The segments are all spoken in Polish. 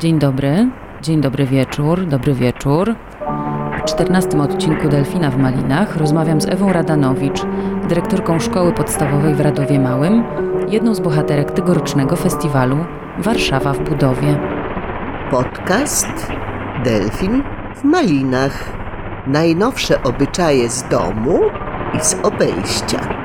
Dzień dobry, dzień dobry wieczór, dobry wieczór. W czternastym odcinku Delfina w Malinach rozmawiam z Ewą Radanowicz, dyrektorką szkoły podstawowej w Radowie Małym, jedną z bohaterek tegorocznego festiwalu Warszawa w budowie. Podcast Delfin w Malinach. Najnowsze obyczaje z domu i z obejścia.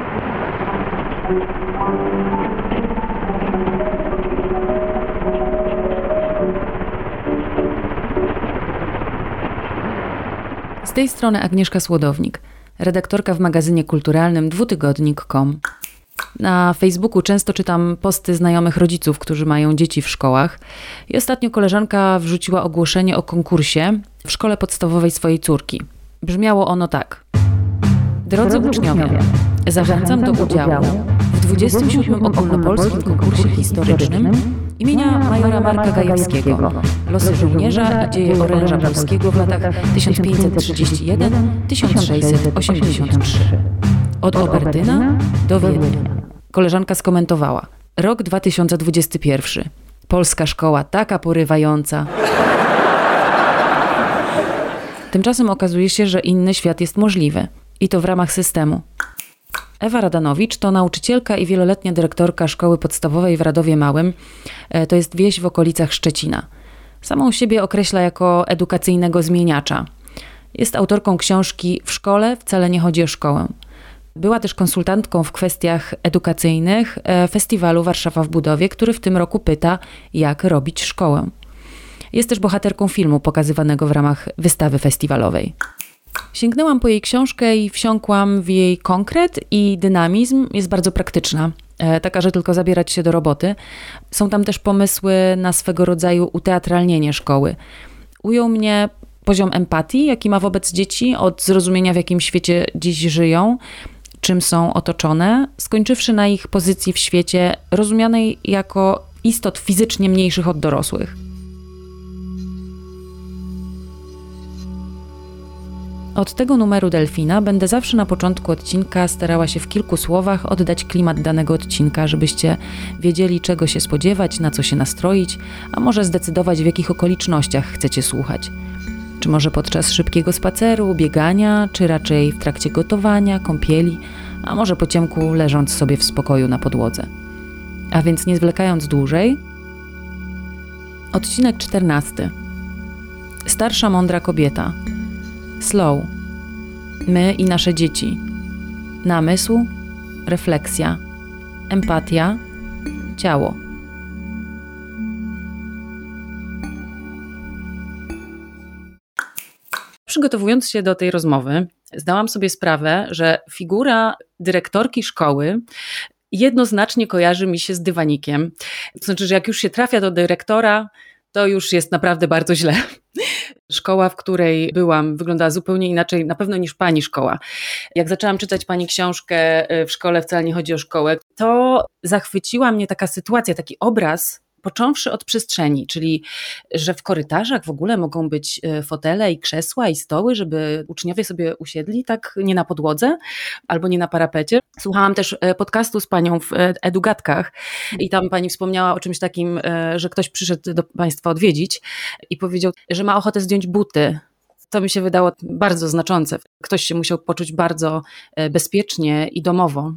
Z tej strony Agnieszka Słodownik, redaktorka w magazynie kulturalnym dwutygodnik.com. Na Facebooku często czytam posty znajomych rodziców, którzy mają dzieci w szkołach. I ostatnio koleżanka wrzuciła ogłoszenie o konkursie w szkole podstawowej swojej córki. Brzmiało ono tak. Drodzy uczniowie, zachęcam do udziału 27. ogólnopolskim konkursie historycznym imienia majora Marka Gajewskiego. Losy żołnierza i dzieje oręża polskiego w latach 1531-1683 Od Obertyna do Wiednia. Koleżanka skomentowała. Rok 2021 Polska szkoła taka porywająca. Tymczasem okazuje się, że inny świat jest możliwy. I to w ramach systemu. Ewa Radanowicz to nauczycielka i wieloletnia dyrektorka szkoły podstawowej w Radowie Małym. E, to jest wieś w okolicach Szczecina. Samą siebie określa jako edukacyjnego zmieniacza. Jest autorką książki W szkole wcale nie chodzi o szkołę. Była też konsultantką w kwestiach edukacyjnych e, festiwalu Warszawa w budowie, który w tym roku pyta, jak robić szkołę. Jest też bohaterką filmu pokazywanego w ramach wystawy festiwalowej. Sięgnęłam po jej książkę i wsiąkłam w jej konkret i dynamizm. Jest bardzo praktyczna, e, taka, że tylko zabierać się do roboty. Są tam też pomysły na swego rodzaju uteatralnienie szkoły. Ujął mnie poziom empatii, jaki ma wobec dzieci, od zrozumienia, w jakim świecie dziś żyją, czym są otoczone, skończywszy na ich pozycji w świecie rozumianej jako istot fizycznie mniejszych od dorosłych. Od tego numeru Delfina będę zawsze na początku odcinka starała się w kilku słowach oddać klimat danego odcinka, żebyście wiedzieli, czego się spodziewać, na co się nastroić, a może zdecydować, w jakich okolicznościach chcecie słuchać. Czy może podczas szybkiego spaceru, biegania, czy raczej w trakcie gotowania, kąpieli, a może po ciemku leżąc sobie w spokoju na podłodze. A więc nie zwlekając dłużej, odcinek 14. Starsza mądra kobieta Slow. My i nasze dzieci. Namysł, refleksja, empatia, ciało. Przygotowując się do tej rozmowy, zdałam sobie sprawę, że figura dyrektorki szkoły jednoznacznie kojarzy mi się z dywanikiem. To znaczy, że jak już się trafia do dyrektora, to już jest naprawdę bardzo źle. Szkoła, w której byłam, wyglądała zupełnie inaczej, na pewno niż pani szkoła. Jak zaczęłam czytać pani książkę y, w szkole, wcale nie chodzi o szkołę, to zachwyciła mnie taka sytuacja, taki obraz począwszy od przestrzeni, czyli że w korytarzach w ogóle mogą być e, fotele i krzesła i stoły, żeby uczniowie sobie usiedli tak nie na podłodze albo nie na parapecie. Słuchałam też e, podcastu z panią w e, Edugatkach i tam pani wspomniała o czymś takim, że ktoś przyszedł do państwa odwiedzić i powiedział, że ma ochotę zdjąć buty to mi się wydało bardzo znaczące. Ktoś się musiał poczuć bardzo e, bezpiecznie i domowo.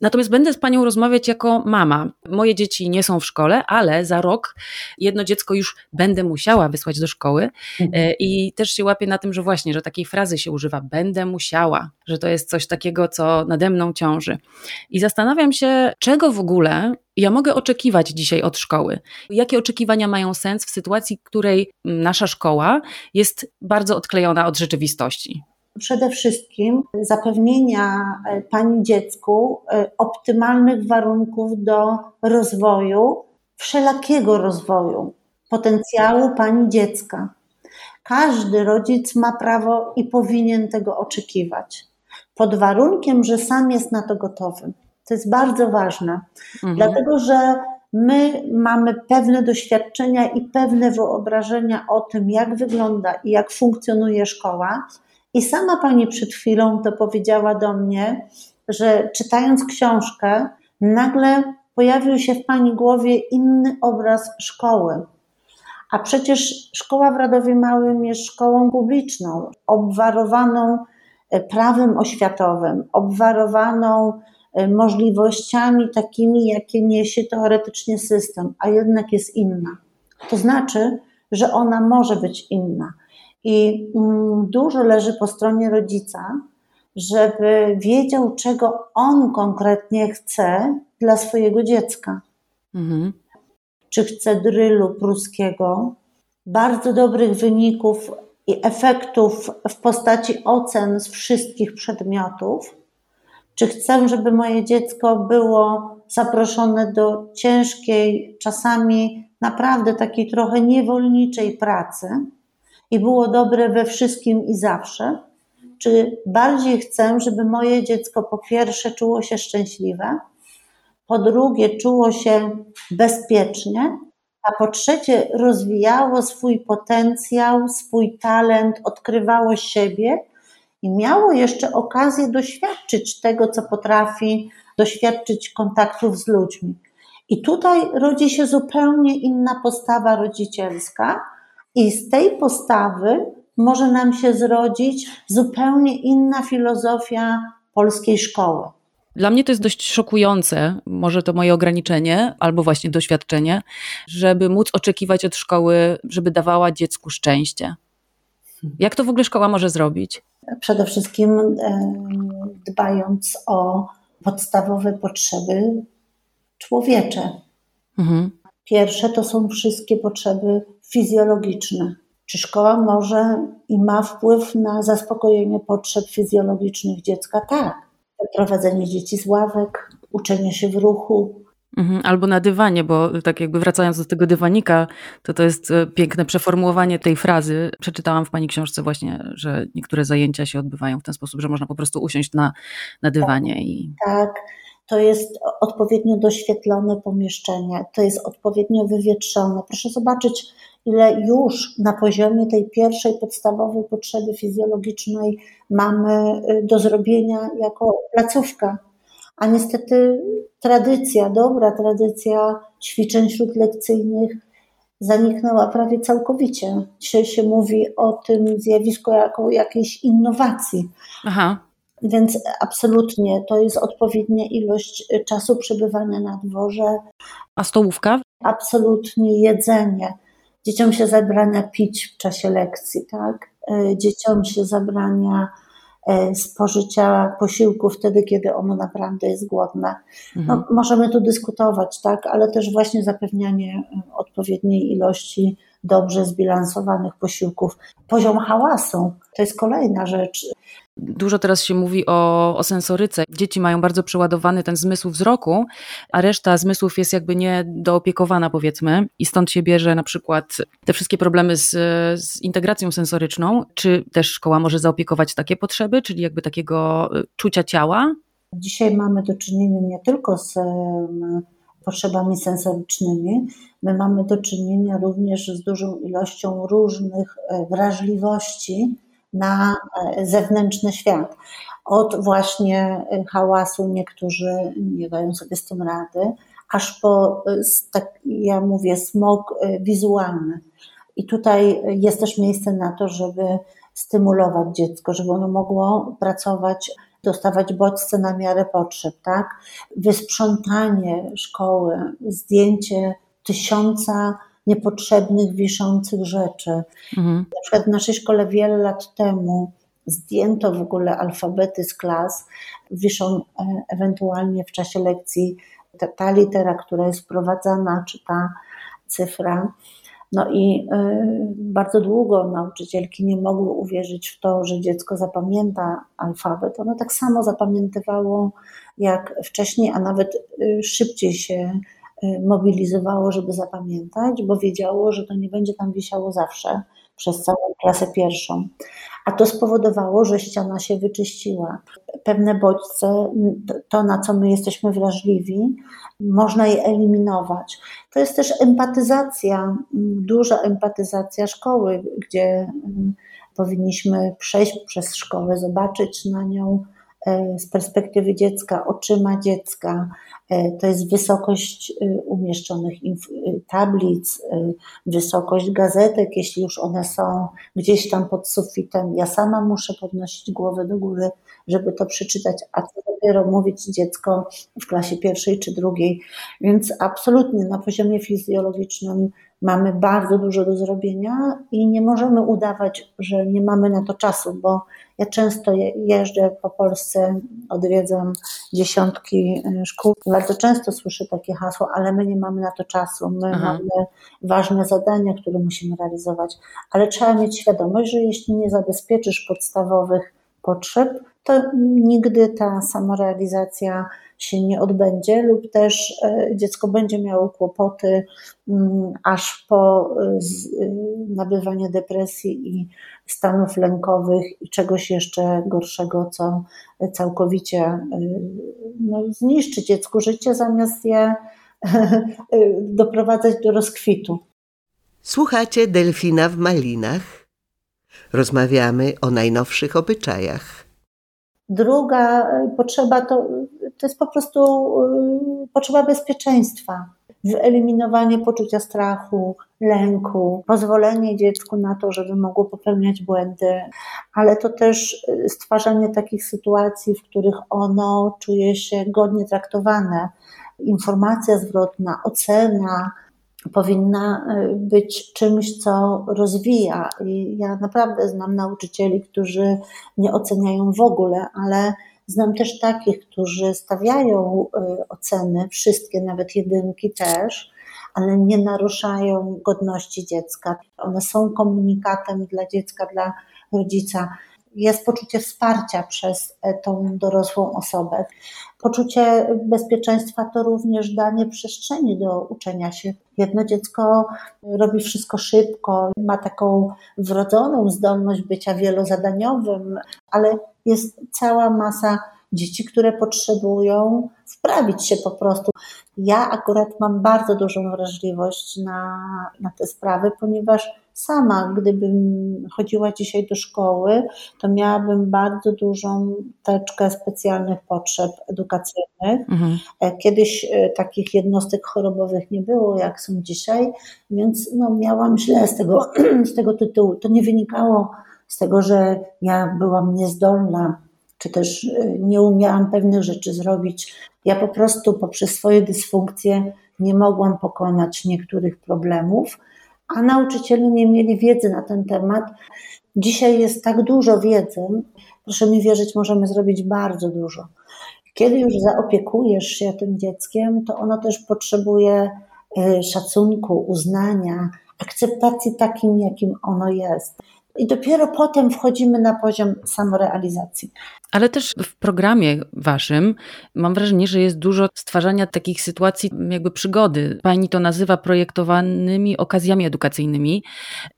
Natomiast będę z panią rozmawiać jako mama. Moje dzieci nie są w szkole, ale za rok jedno dziecko już będę musiała wysłać do szkoły mhm. i też się łapię na tym, że właśnie, że takiej frazy się używa, będę musiała, że to jest coś takiego, co nade mną ciąży. I zastanawiam się, czego w ogóle ja mogę oczekiwać dzisiaj od szkoły? Jakie oczekiwania mają sens w sytuacji, w której nasza szkoła jest bardzo odklejona od rzeczywistości? Przede wszystkim zapewnienia e, pani dziecku e, optymalnych warunków do rozwoju, wszelakiego rozwoju, potencjału pani dziecka. Każdy rodzic ma prawo i powinien tego oczekiwać, pod warunkiem, że sam jest na to gotowy. To jest bardzo ważne, mhm. dlatego że my mamy pewne doświadczenia i pewne wyobrażenia o tym, jak wygląda i jak funkcjonuje szkoła. I sama pani przed chwilą to powiedziała do mnie, że czytając książkę, nagle pojawił się w pani głowie inny obraz szkoły. A przecież szkoła w Radowie Małym jest szkołą publiczną, obwarowaną e, prawem oświatowym, obwarowaną możliwościami takimi, jakie niesie teoretycznie system, a jednak jest inna. To znaczy, że ona może być inna. I mm, dużo leży po stronie rodzica, żeby wiedział, czego on konkretnie chce dla swojego dziecka. Mhm. Czy chce drylu pruskiego, bardzo dobrych wyników i efektów w postaci ocen z wszystkich przedmiotów, czy chcę, żeby moje dziecko było zaproszone do ciężkiej, czasami naprawdę takiej trochę niewolniczej pracy i było dobre we wszystkim i zawsze? Czy bardziej chcę, żeby moje dziecko po pierwsze czuło się szczęśliwe, po drugie czuło się bezpiecznie, a po trzecie rozwijało swój potencjał, swój talent, odkrywało siebie i miało jeszcze okazję doświadczyć tego, co potrafi, doświadczyć kontaktów z ludźmi. I tutaj rodzi się zupełnie inna postawa rodzicielska, i z tej postawy może nam się zrodzić zupełnie inna filozofia polskiej szkoły. Dla mnie to jest dość szokujące, może to moje ograniczenie, albo właśnie doświadczenie, żeby móc oczekiwać od szkoły, żeby dawała dziecku szczęście. Jak to w ogóle szkoła może zrobić? Przede wszystkim dbając o podstawowe potrzeby człowiecze. Mhm. Pierwsze to są wszystkie potrzeby fizjologiczne. Czy szkoła może i ma wpływ na zaspokojenie potrzeb fizjologicznych dziecka? Tak. Prowadzenie dzieci z ławek, uczenie się w ruchu, Albo na dywanie, bo tak jakby wracając do tego dywanika, to to jest e, piękne przeformułowanie tej frazy. Przeczytałam w Pani książce właśnie, że niektóre zajęcia się odbywają w ten sposób, że można po prostu usiąść na, na dywanie. I... tak, to jest odpowiednio doświetlone pomieszczenie, to jest odpowiednio wywietrzone. Proszę zobaczyć, ile już na poziomie tej pierwszej podstawowej potrzeby fizjologicznej mamy y, do zrobienia jako placówka. A niestety tradycja, dobra tradycja ćwiczeń śródlekcyjnych zaniknęła prawie całkowicie. Dzisiaj się mówi o tym zjawisku jako jakiejś innowacji. Aha. Więc absolutnie to jest odpowiednia ilość czasu przebywania na dworze. A stołówka? Absolutnie jedzenie. Dzieciom się zabrania pić w czasie lekcji, tak? E, dzieciom się zabrania spożycia posiłku wtedy, kiedy ono naprawdę jest głodne. No, mhm. możemy tu dyskutować, tak, ale też właśnie zapewnianie e, odpowiedniej ilości dobrze zbilansowanych posiłków. Poziom hałasu to jest kolejna rzecz. Dużo teraz się mówi o, o sensoryce. Dzieci mają bardzo przeładowany ten zmysł wzroku, a reszta zmysłów jest jakby niedoopiekowana, powiedzmy, i stąd się bierze na przykład te wszystkie problemy z, z integracją sensoryczną. Czy też szkoła może zaopiekować takie potrzeby, czyli jakby takiego y, czucia ciała? Dzisiaj mamy do czynienia nie tylko z potrzebami sensorycznymi, my mamy do czynienia również z dużą ilością różnych e, wrażliwości, na e, zewnętrzny świat. Od właśnie e, hałasu niektórzy nie dają sobie z tym rady, aż po, e, tak ja mówię, smog wizualny. I tutaj jest też miejsce na to, żeby stymulować dziecko, żeby ono mogło pracować, dostawać bodźce na miarę potrzeb, tak? Wysprzątanie szkoły, zdjęcie tysiąca niepotrzebnych, wiszących rzeczy. Mhm. Na przykład w naszej szkole wiele lat temu zdjęto w ogóle alfabety z klas, wiszą e, ewentualnie w czasie lekcji ta, ta litera, która jest wprowadzana, czy ta cyfra. No i y, bardzo długo nauczycielki nie mogły uwierzyć w to, że dziecko zapamięta alfabet. Ono tak samo zapamiętywało jak wcześniej, a nawet y, szybciej się mobilizowało, żeby zapamiętać, bo wiedziało, że to nie będzie tam wisiało zawsze przez całą klasę pierwszą. A to spowodowało, że ściana się wyczyściła. Pewne bodźce, to na co my jesteśmy wrażliwi, można je eliminować. To jest też empatyzacja, duża empatyzacja szkoły, gdzie powinniśmy przejść przez szkołę, zobaczyć na nią e, z perspektywy dziecka, oczyma dziecka, To jest wysokość umieszczonych tablic, wysokość gazetek, jeśli już one są gdzieś tam pod sufitem. Ja sama muszę podnosić głowę do góry, żeby to przeczytać, a co dopiero mówić dziecko w klasie pierwszej czy drugiej. Więc absolutnie na poziomie fizjologicznym mamy bardzo dużo do zrobienia i nie możemy udawać, że nie mamy na to czasu, bo ja często jeżdżę po Polsce, odwiedzam dziesiątki y, szkół. Bardzo często słyszę takie hasło, ale my nie mamy na to czasu, my Aha. mamy ważne zadania, które musimy realizować, ale trzeba mieć świadomość, że jeśli nie zabezpieczysz podstawowych potrzeb, to nigdy ta samorealizacja się nie odbędzie, lub też e, dziecko będzie miało kłopoty mm, aż po e, e, nabywanie depresji i stanów lękowych i czegoś jeszcze gorszego, co całkowicie no, zniszczy dziecku życie, zamiast je doprowadzać do rozkwitu. Słuchacie Delfina w Malinach. Rozmawiamy o najnowszych obyczajach. Druga potrzeba to to jest po prostu y, potrzeba bezpieczeństwa, wyeliminowanie poczucia strachu, lęku, pozwolenie dziecku na to, żeby mogło popełniać błędy, ale to też y, stwarzanie takich sytuacji, w których ono czuje się godnie traktowane. Informacja zwrotna, ocena, powinna y, być czymś, co rozwija. I ja naprawdę znam nauczycieli, którzy nie oceniają w ogóle, ale Znam też takich, którzy stawiają y, oceny, wszystkie, nawet jedynki też, ale nie naruszają godności dziecka. One są komunikatem dla dziecka, dla rodzica. Jest poczucie wsparcia przez e, tą dorosłą osobę. Poczucie bezpieczeństwa to również danie przestrzeni do uczenia się. Jedno dziecko robi wszystko szybko, ma taką wrodzoną zdolność bycia wielozadaniowym, ale jest cała masa dzieci, które potrzebują wprawić się po prostu. Ja akurat mam bardzo dużą wrażliwość na, na te sprawy, ponieważ sama, gdybym chodziła dzisiaj do szkoły, to miałabym bardzo dużą teczkę specjalnych potrzeb edukacyjnych. Mhm. E, kiedyś e, takich jednostek chorobowych nie było, jak są dzisiaj, więc no, miałam źle z tego, z tego tytułu. To nie wynikało z tego, że ja byłam niezdolna, czy też y, nie umiałam pewnych rzeczy zrobić. Ja po prostu poprzez swoje dysfunkcje nie mogłam pokonać niektórych problemów, a nauczyciele nie mieli wiedzy na ten temat. Dzisiaj jest tak dużo wiedzy, proszę mi wierzyć, możemy zrobić bardzo dużo. Kiedy już zaopiekujesz się tym dzieckiem, to ono też potrzebuje y, szacunku, uznania, akceptacji takim, jakim ono jest. I dopiero potem wchodzimy na poziom samorealizacji. Ale też w programie waszym mam wrażenie, że jest dużo stwarzania takich sytuacji, jakby przygody. Pani to nazywa projektowanymi okazjami edukacyjnymi,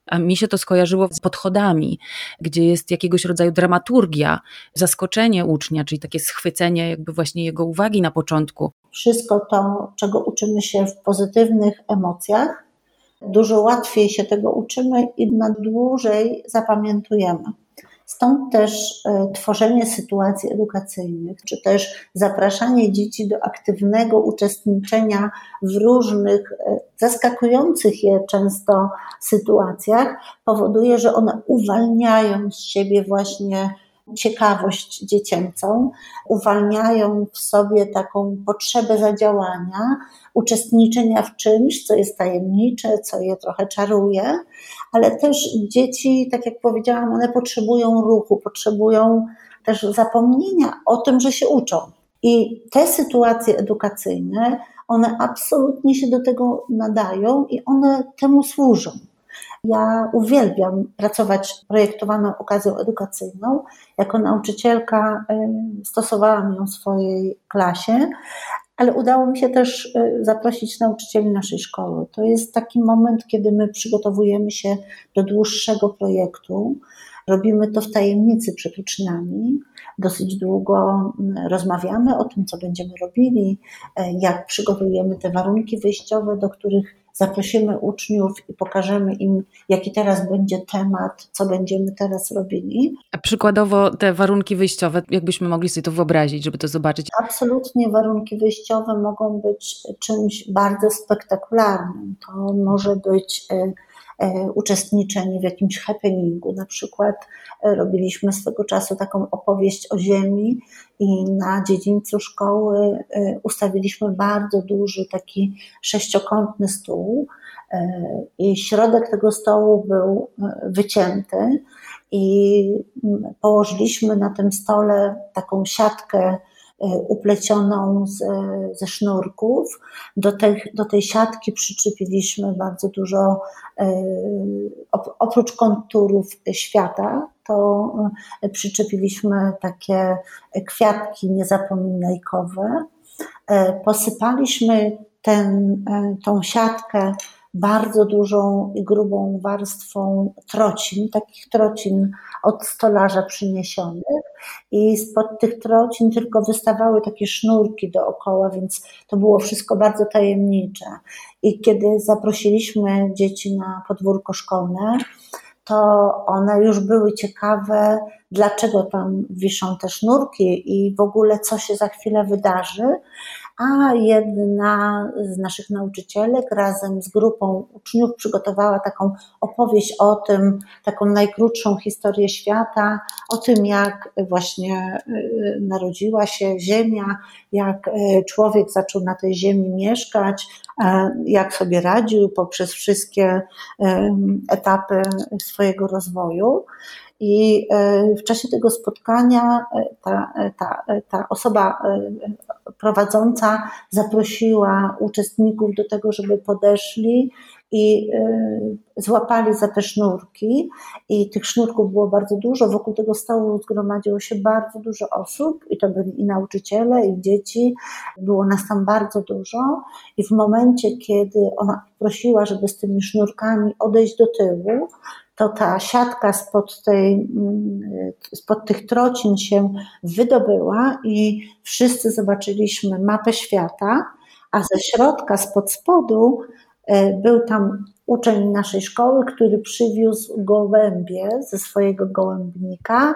a mi się to skojarzyło z podchodami, gdzie jest jakiegoś rodzaju dramaturgia, zaskoczenie ucznia, czyli takie schwycenie jakby właśnie jego uwagi na początku. Wszystko to, czego uczymy się w pozytywnych emocjach, dużo łatwiej się tego uczymy i na dłużej zapamiętujemy. Stąd też e, tworzenie sytuacji edukacyjnych, czy też zapraszanie dzieci do aktywnego uczestniczenia w różnych e, zaskakujących je często sytuacjach, powoduje, że one uwalniają z siebie właśnie ciekawość dziecięcą, uwalniają w sobie taką potrzebę zadziałania, uczestniczenia w czymś, co jest tajemnicze, co je trochę czaruje, ale też dzieci, tak jak powiedziałam, one potrzebują ruchu, potrzebują też zapomnienia o tym, że się uczą. I te sytuacje edukacyjne, one absolutnie się do tego nadają i one temu służą. Ja uwielbiam pracować projektowaną okazją edukacyjną. Jako nauczycielka stosowałam ją w swojej klasie, ale udało mi się też e, zaprosić nauczycieli naszej szkoły. To jest taki moment, kiedy my przygotowujemy się do dłuższego projektu. Robimy to w tajemnicy przed uczniami. Dosyć długo rozmawiamy o tym, co będziemy robili, jak przygotujemy te warunki wyjściowe, do których zaprosimy uczniów i pokażemy im, jaki teraz będzie temat, co będziemy teraz robili. A przykładowo te warunki wyjściowe, jakbyśmy mogli sobie to wyobrazić, żeby to zobaczyć? Absolutnie warunki wyjściowe mogą być czymś bardzo spektakularnym. To może być e, uczestniczenie w jakimś happeningu. Na przykład e, robiliśmy swego czasu taką opowieść o Ziemi i na dziedzińcu szkoły ustawiliśmy bardzo duży taki sześciokątny stół i środek tego stołu był wycięty i mm, położyliśmy na tym stole taką siatkę E, uplecioną z, ze sznurków. Do tej, do tej siatki przyczepiliśmy bardzo dużo, e, oprócz konturów świata, to przyczepiliśmy takie kwiatki niezapominajkowe. Posypaliśmy ten, tą siatkę bardzo dużą i grubą warstwą trocin, takich trocin od stolarza przyniesionych i spod tych trocin tylko wystawały takie sznurki dookoła, więc to było wszystko bardzo tajemnicze. I kiedy zaprosiliśmy dzieci na podwórko szkolne, to one już były ciekawe, dlaczego tam wiszą te sznurki i w ogóle co się za chwilę wydarzy a jedna z naszych nauczycielek razem z grupą uczniów przygotowała taką opowieść o tym, taką najkrótszą historię świata, o tym, jak właśnie y, narodziła się Ziemia, jak y, człowiek zaczął na tej Ziemi mieszkać, jak sobie radził poprzez wszystkie y, etapy swojego rozwoju. I w czasie tego spotkania ta, ta, ta osoba prowadząca zaprosiła uczestników do tego, żeby podeszli i złapali za te sznurki i tych sznurków było bardzo dużo. Wokół tego stołu zgromadziło się bardzo dużo osób i to byli i nauczyciele, i dzieci. Było nas tam bardzo dużo i w momencie, kiedy ona prosiła, żeby z tymi sznurkami odejść do tyłu, to ta siatka spod, tej, mm, spod tych trocin się wydobyła i wszyscy zobaczyliśmy mapę świata, a ze środka, spod spodu e, był tam uczeń naszej szkoły, który przywiózł gołębie ze swojego gołębnika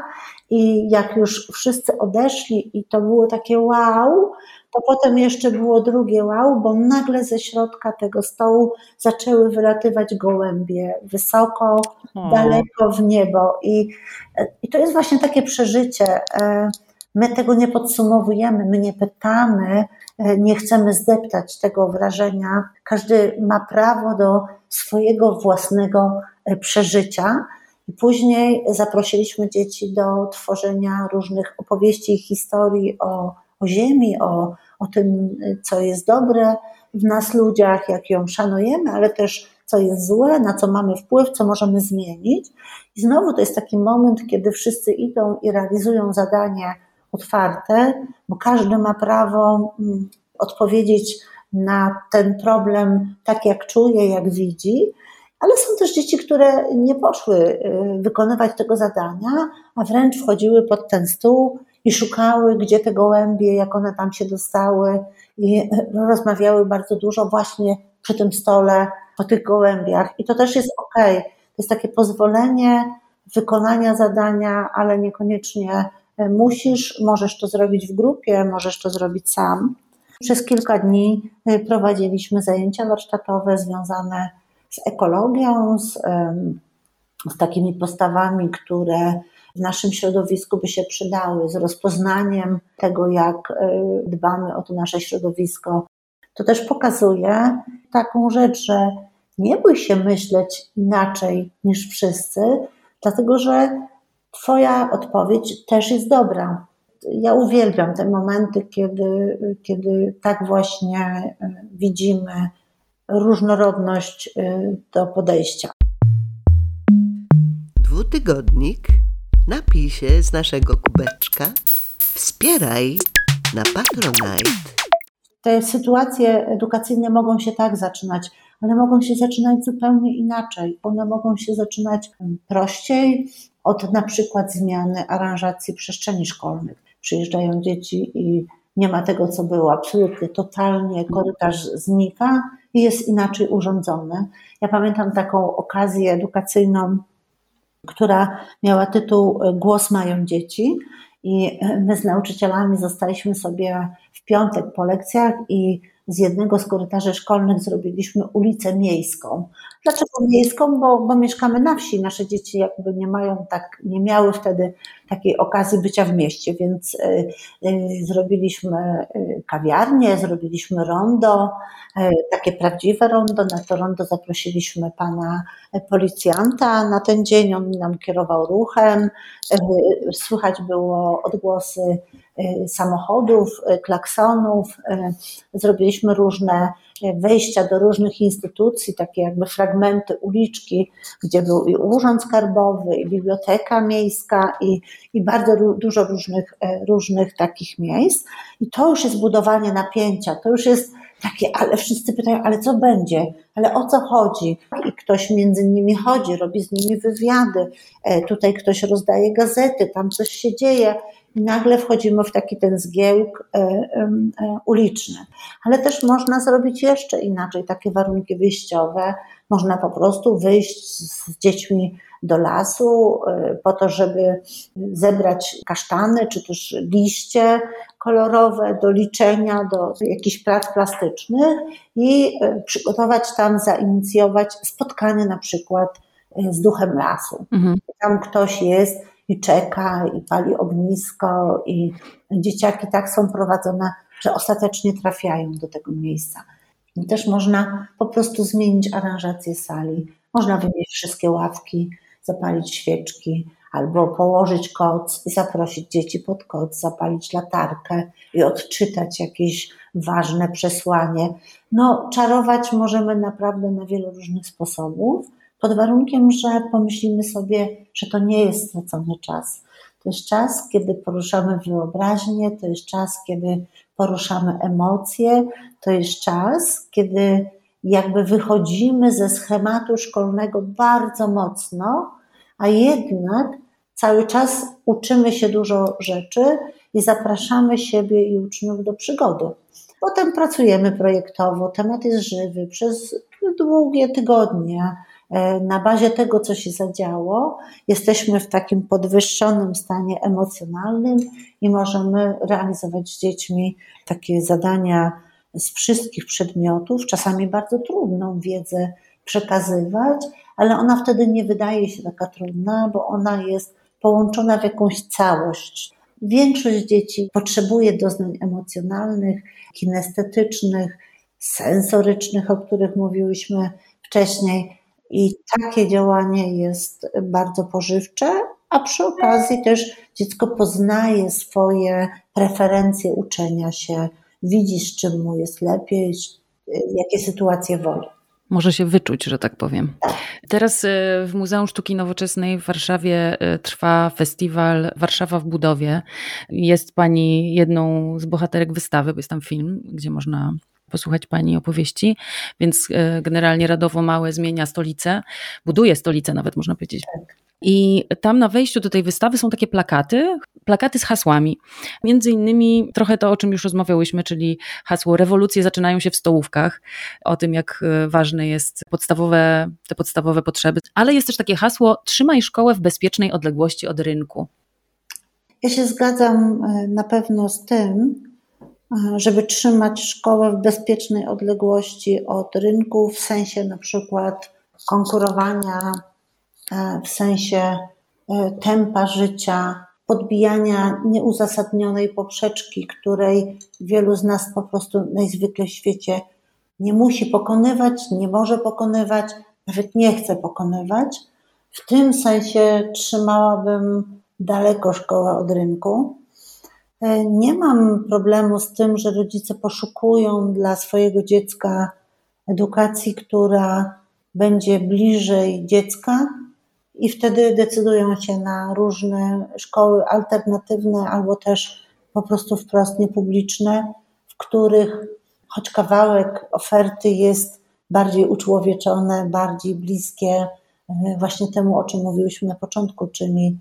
i jak już wszyscy odeszli i to było takie wow, to potem jeszcze było drugie wow, bo nagle ze środka tego stołu zaczęły wylatywać gołębie wysoko, hmm. daleko w niebo i, i to jest właśnie takie przeżycie. E, my tego nie podsumowujemy, my nie pytamy, e, nie chcemy zdeptać tego wrażenia. Każdy ma prawo do swojego własnego e, przeżycia. I później zaprosiliśmy dzieci do tworzenia różnych opowieści i historii o, o Ziemi, o, o tym, co jest dobre w nas ludziach, jak ją szanujemy, ale też co jest złe, na co mamy wpływ, co możemy zmienić. I znowu to jest taki moment, kiedy wszyscy idą i realizują zadanie otwarte, bo każdy ma prawo mm, odpowiedzieć na ten problem tak, jak czuje, jak widzi. Ale są też dzieci, które nie poszły y, wykonywać tego zadania, a wręcz wchodziły pod ten stół i szukały, gdzie te gołębie, jak one tam się dostały, i rozmawiały bardzo dużo właśnie przy tym stole o tych gołębiach. I to też jest ok. To jest takie pozwolenie wykonania zadania, ale niekoniecznie y, musisz, możesz to zrobić w grupie, możesz to zrobić sam. Przez kilka dni prowadziliśmy zajęcia warsztatowe związane z ekologią, z, z takimi postawami, które w naszym środowisku by się przydały, z rozpoznaniem tego, jak e, dbamy o to nasze środowisko. To też pokazuje taką rzecz, że nie bój się myśleć inaczej niż wszyscy, dlatego że Twoja odpowiedź też jest dobra. Ja uwielbiam te momenty, kiedy, kiedy tak właśnie e, widzimy różnorodność y, do podejścia. Dwutygodnik napij się z naszego kubeczka. Wspieraj na Patronite. Te sytuacje edukacyjne mogą się tak zaczynać, ale mogą się zaczynać zupełnie inaczej. One mogą się zaczynać prościej, od na przykład zmiany aranżacji przestrzeni szkolnych. Przyjeżdżają dzieci i nie ma tego, co było, absolutnie, totalnie korytarz znika i jest inaczej urządzony. Ja pamiętam taką okazję edukacyjną, która miała tytuł Głos mają dzieci. I my z nauczycielami zostaliśmy sobie w piątek po lekcjach i z jednego z korytarzy szkolnych zrobiliśmy ulicę miejską. Dlaczego miejską? Bo, bo mieszkamy na wsi. Nasze dzieci jakby nie mają tak, nie miały wtedy takiej okazji bycia w mieście, więc y, zrobiliśmy y, kawiarnię, zrobiliśmy rondo, takie prawdziwe rondo. Na to rondo zaprosiliśmy pana policjanta na ten dzień, on nam kierował ruchem. Słychać było odgłosy samochodów, klaksonów. Zrobiliśmy różne wejścia do różnych instytucji, takie jakby fragmenty uliczki, gdzie był i urząd skarbowy, i biblioteka miejska, i, i bardzo dużo różnych, e, różnych takich miejsc. I to już jest budowanie napięcia, to już jest takie, ale wszyscy pytają, ale co będzie? Ale o co chodzi? I ktoś między nimi chodzi, robi z nimi wywiady, e, tutaj ktoś rozdaje gazety, tam coś się dzieje nagle wchodzimy w taki ten zgiełk e, e, uliczny. Ale też można zrobić jeszcze inaczej, takie warunki wyjściowe. Można po prostu wyjść z dziećmi do lasu e, po to, żeby zebrać kasztany czy też liście kolorowe do liczenia, do jakichś prac plastycznych i przygotować tam, zainicjować spotkanie na przykład z duchem lasu. Mhm. Tam ktoś jest i czeka, i pali ognisko, i dzieciaki tak są prowadzone, że ostatecznie trafiają do tego miejsca. I też można po prostu zmienić aranżację sali. Można wymienić wszystkie ławki, zapalić świeczki, albo położyć koc i zaprosić dzieci pod koc, zapalić latarkę i odczytać jakieś ważne przesłanie. No, czarować możemy naprawdę na wiele różnych sposobów pod warunkiem, że pomyślimy sobie, że to nie jest stracony czas. To jest czas, kiedy poruszamy wyobraźnię, to jest czas, kiedy poruszamy emocje, to jest czas, kiedy jakby wychodzimy ze schematu szkolnego bardzo mocno, a jednak cały czas uczymy się dużo rzeczy i zapraszamy siebie i uczniów do przygody. Potem pracujemy projektowo, temat jest żywy przez długie tygodnie. E, na bazie tego, co się zadziało, jesteśmy w takim podwyższonym stanie emocjonalnym i możemy realizować z dziećmi takie zadania z wszystkich przedmiotów, czasami bardzo trudną wiedzę przekazywać, ale ona wtedy nie wydaje się taka trudna, bo ona jest połączona w jakąś całość. Większość dzieci potrzebuje doznań emocjonalnych, kinestetycznych, sensorycznych, o których mówiłyśmy wcześniej, i takie działanie jest bardzo pożywcze, a przy okazji też dziecko poznaje swoje preferencje uczenia się, widzi z czym mu jest lepiej, jakie sytuacje woli. Może się wyczuć, że tak powiem. Tak. Teraz e, w Muzeum Sztuki Nowoczesnej w Warszawie e, trwa festiwal Warszawa w budowie. Jest pani jedną z bohaterek wystawy, bo jest tam film, gdzie można posłuchać Pani opowieści, więc e, generalnie Radowo Małe zmienia stolicę, buduje stolicę nawet można powiedzieć. Tak. I tam na wejściu do tej wystawy są takie plakaty, plakaty z hasłami. Między innymi trochę to, o czym już rozmawiałyśmy, czyli hasło rewolucje zaczynają się w stołówkach, o tym, jak e, ważne jest podstawowe, te podstawowe potrzeby, ale jest też takie hasło trzymaj szkołę w bezpiecznej odległości od rynku. Ja się zgadzam e, na pewno z tym, żeby trzymać szkołę w bezpiecznej odległości od rynku, w sensie na przykład konkurowania, e, w sensie e, tempa życia, podbijania nieuzasadnionej poprzeczki, której wielu z nas po prostu najzwykle w świecie nie musi pokonywać, nie może pokonywać, nawet nie chce pokonywać. W tym sensie trzymałabym daleko szkołę od rynku. E, nie mam problemu z tym, że rodzice poszukują dla swojego dziecka edukacji, która będzie bliżej dziecka i wtedy decydują się na różne szkoły alternatywne albo też po prostu wprost niepubliczne, w których choć kawałek oferty jest bardziej uczłowieczone, bardziej bliskie e, właśnie temu, o czym mówiłyśmy na początku, czyli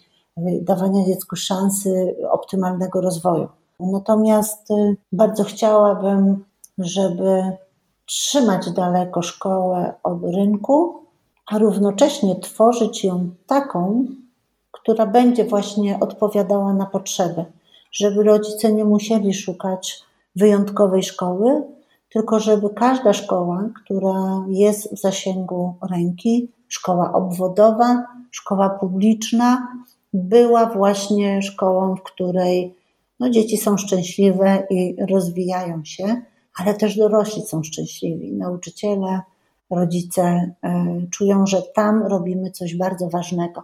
dawania dziecku szansy optymalnego rozwoju. Natomiast y, bardzo chciałabym, żeby trzymać daleko szkołę od rynku, a równocześnie tworzyć ją taką, która będzie właśnie odpowiadała na potrzeby, żeby rodzice nie musieli szukać wyjątkowej szkoły, tylko żeby każda szkoła, która jest w zasięgu ręki, szkoła obwodowa, szkoła publiczna, była właśnie szkołą, w której no, dzieci są szczęśliwe i rozwijają się, ale też dorośli są szczęśliwi. Nauczyciele, rodzice y, czują, że tam robimy coś bardzo ważnego.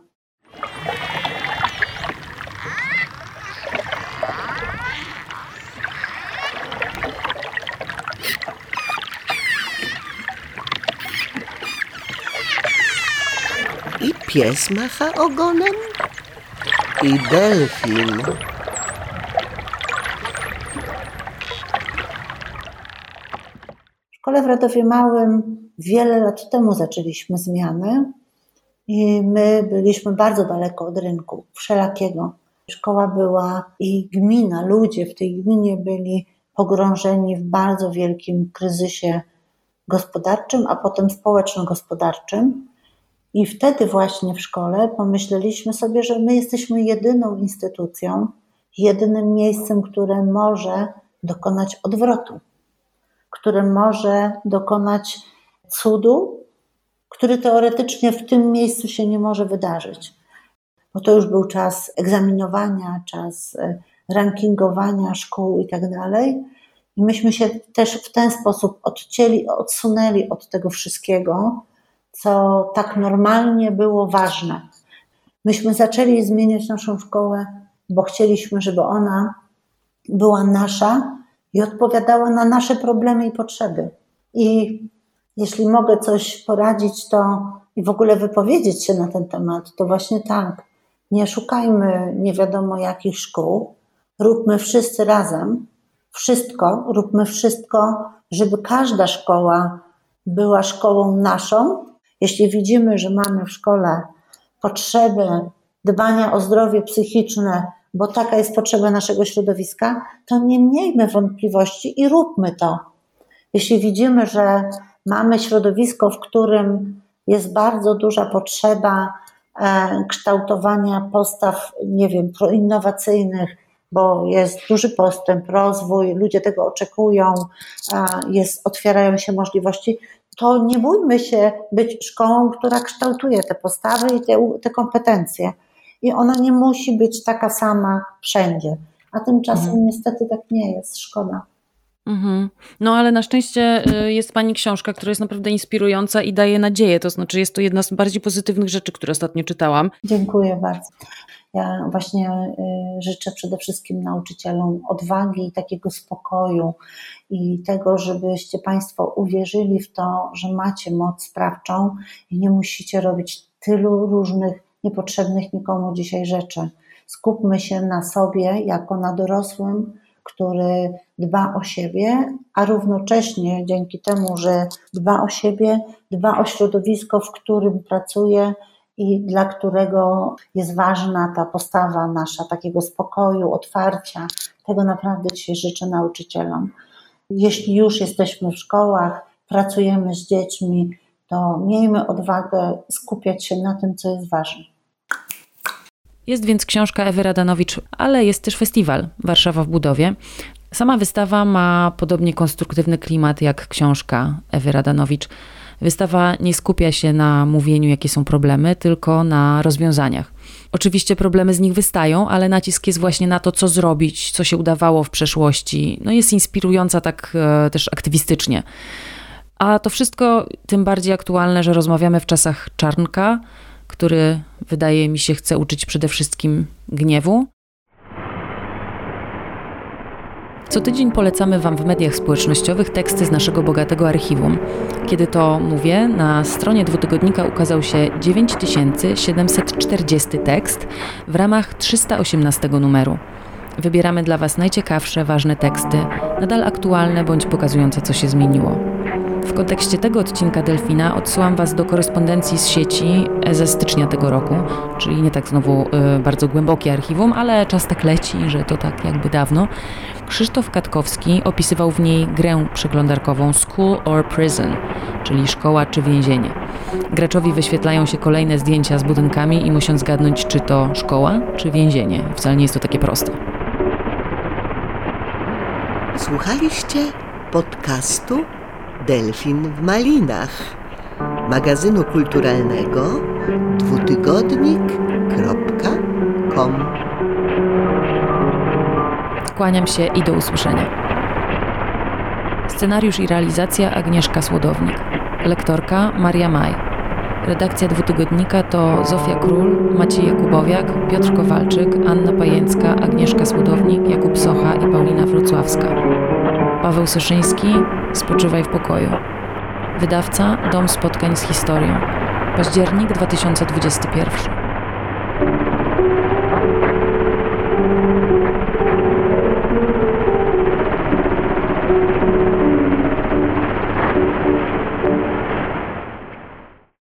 I pies macha ogonem. I delfin. W szkole w Radowie Małym wiele lat temu zaczęliśmy zmiany i my byliśmy bardzo daleko od rynku, wszelakiego. Szkoła była i gmina, ludzie w tej gminie byli pogrążeni w bardzo wielkim kryzysie gospodarczym, a potem społeczno-gospodarczym. I wtedy właśnie w szkole pomyśleliśmy sobie, że my jesteśmy jedyną instytucją, jedynym miejscem, które może dokonać odwrotu, które może dokonać cudu, który teoretycznie w tym miejscu się nie może wydarzyć. Bo to już był czas egzaminowania, czas e, rankingowania szkół i tak dalej. I myśmy się też w ten sposób odcięli, odsunęli od tego wszystkiego, co tak normalnie było ważne. Myśmy zaczęli zmieniać naszą szkołę, bo chcieliśmy, żeby ona była nasza i odpowiadała na nasze problemy i potrzeby. I jeśli mogę coś poradzić, to i w ogóle wypowiedzieć się na ten temat, to właśnie tak. Nie szukajmy nie wiadomo jakich szkół, róbmy wszyscy razem wszystko, róbmy wszystko, żeby każda szkoła była szkołą naszą. Jeśli widzimy, że mamy w szkole potrzebę dbania o zdrowie psychiczne, bo taka jest potrzeba naszego środowiska, to nie miejmy wątpliwości i róbmy to. Jeśli widzimy, że mamy środowisko, w którym jest bardzo duża potrzeba e, kształtowania postaw, nie wiem, proinnowacyjnych, bo jest duży postęp, rozwój, ludzie tego oczekują, jest, otwierają się możliwości, to nie bójmy się być szkołą, która kształtuje te postawy i te, te kompetencje. I ona nie musi być taka sama wszędzie. A tymczasem mhm. niestety tak nie jest. Szkoda. Mhm. No ale na szczęście y, jest Pani książka, która jest naprawdę inspirująca i daje nadzieję. To znaczy jest to jedna z bardziej pozytywnych rzeczy, które ostatnio czytałam. Dziękuję bardzo. Ja właśnie y, życzę przede wszystkim nauczycielom odwagi i takiego spokoju i tego, żebyście Państwo uwierzyli w to, że macie moc sprawczą i nie musicie robić tylu różnych niepotrzebnych nikomu dzisiaj rzeczy. Skupmy się na sobie jako na dorosłym, który dba o siebie, a równocześnie dzięki temu, że dba o siebie, dba o środowisko, w którym pracuje i dla którego jest ważna ta postawa nasza, takiego spokoju, otwarcia. Tego naprawdę dzisiaj życzę nauczycielom. Jeśli już jesteśmy w szkołach, pracujemy z dziećmi, to miejmy odwagę skupiać się na tym, co jest ważne. Jest więc książka Ewy Radanowicz, ale jest też festiwal Warszawa w budowie. Sama wystawa ma podobnie konstruktywny klimat jak książka Ewy Radanowicz. Wystawa nie skupia się na mówieniu, jakie są problemy, tylko na rozwiązaniach. Oczywiście problemy z nich wystają, ale nacisk jest właśnie na to, co zrobić, co się udawało w przeszłości. No jest inspirująca tak e, też aktywistycznie. A to wszystko tym bardziej aktualne, że rozmawiamy w czasach czarnka, który wydaje mi się chce uczyć przede wszystkim gniewu. Co tydzień polecamy Wam w mediach społecznościowych teksty z naszego bogatego archiwum. Kiedy to mówię, na stronie dwutygodnika ukazał się 9740 tekst w ramach 318 numeru. Wybieramy dla Was najciekawsze, ważne teksty, nadal aktualne bądź pokazujące, co się zmieniło. W kontekście tego odcinka Delfina odsyłam Was do korespondencji z sieci ze stycznia tego roku, czyli nie tak znowu y, bardzo głębokie archiwum, ale czas tak leci, że to tak jakby dawno. Krzysztof Katkowski opisywał w niej grę przeglądarkową School or Prison, czyli szkoła czy więzienie. Graczowi wyświetlają się kolejne zdjęcia z budynkami i muszą zgadnąć, czy to szkoła, czy więzienie. Wcale nie jest to takie proste. Słuchaliście podcastu Delfin w Malinach, magazynu kulturalnego dwutygodnik.com. Kłaniam się i do usłyszenia. Scenariusz i realizacja Agnieszka Słodownik. Lektorka Maria Maj. Redakcja dwutygodnika to Zofia Król, Maciej Jakubowiak, Piotr Kowalczyk, Anna Pajęcka, Agnieszka Słodownik, Jakub Socha i Paulina Wrocławska. Paweł Soszyński, Spoczywaj w pokoju. Wydawca Dom Spotkań z Historią. Październik 2021.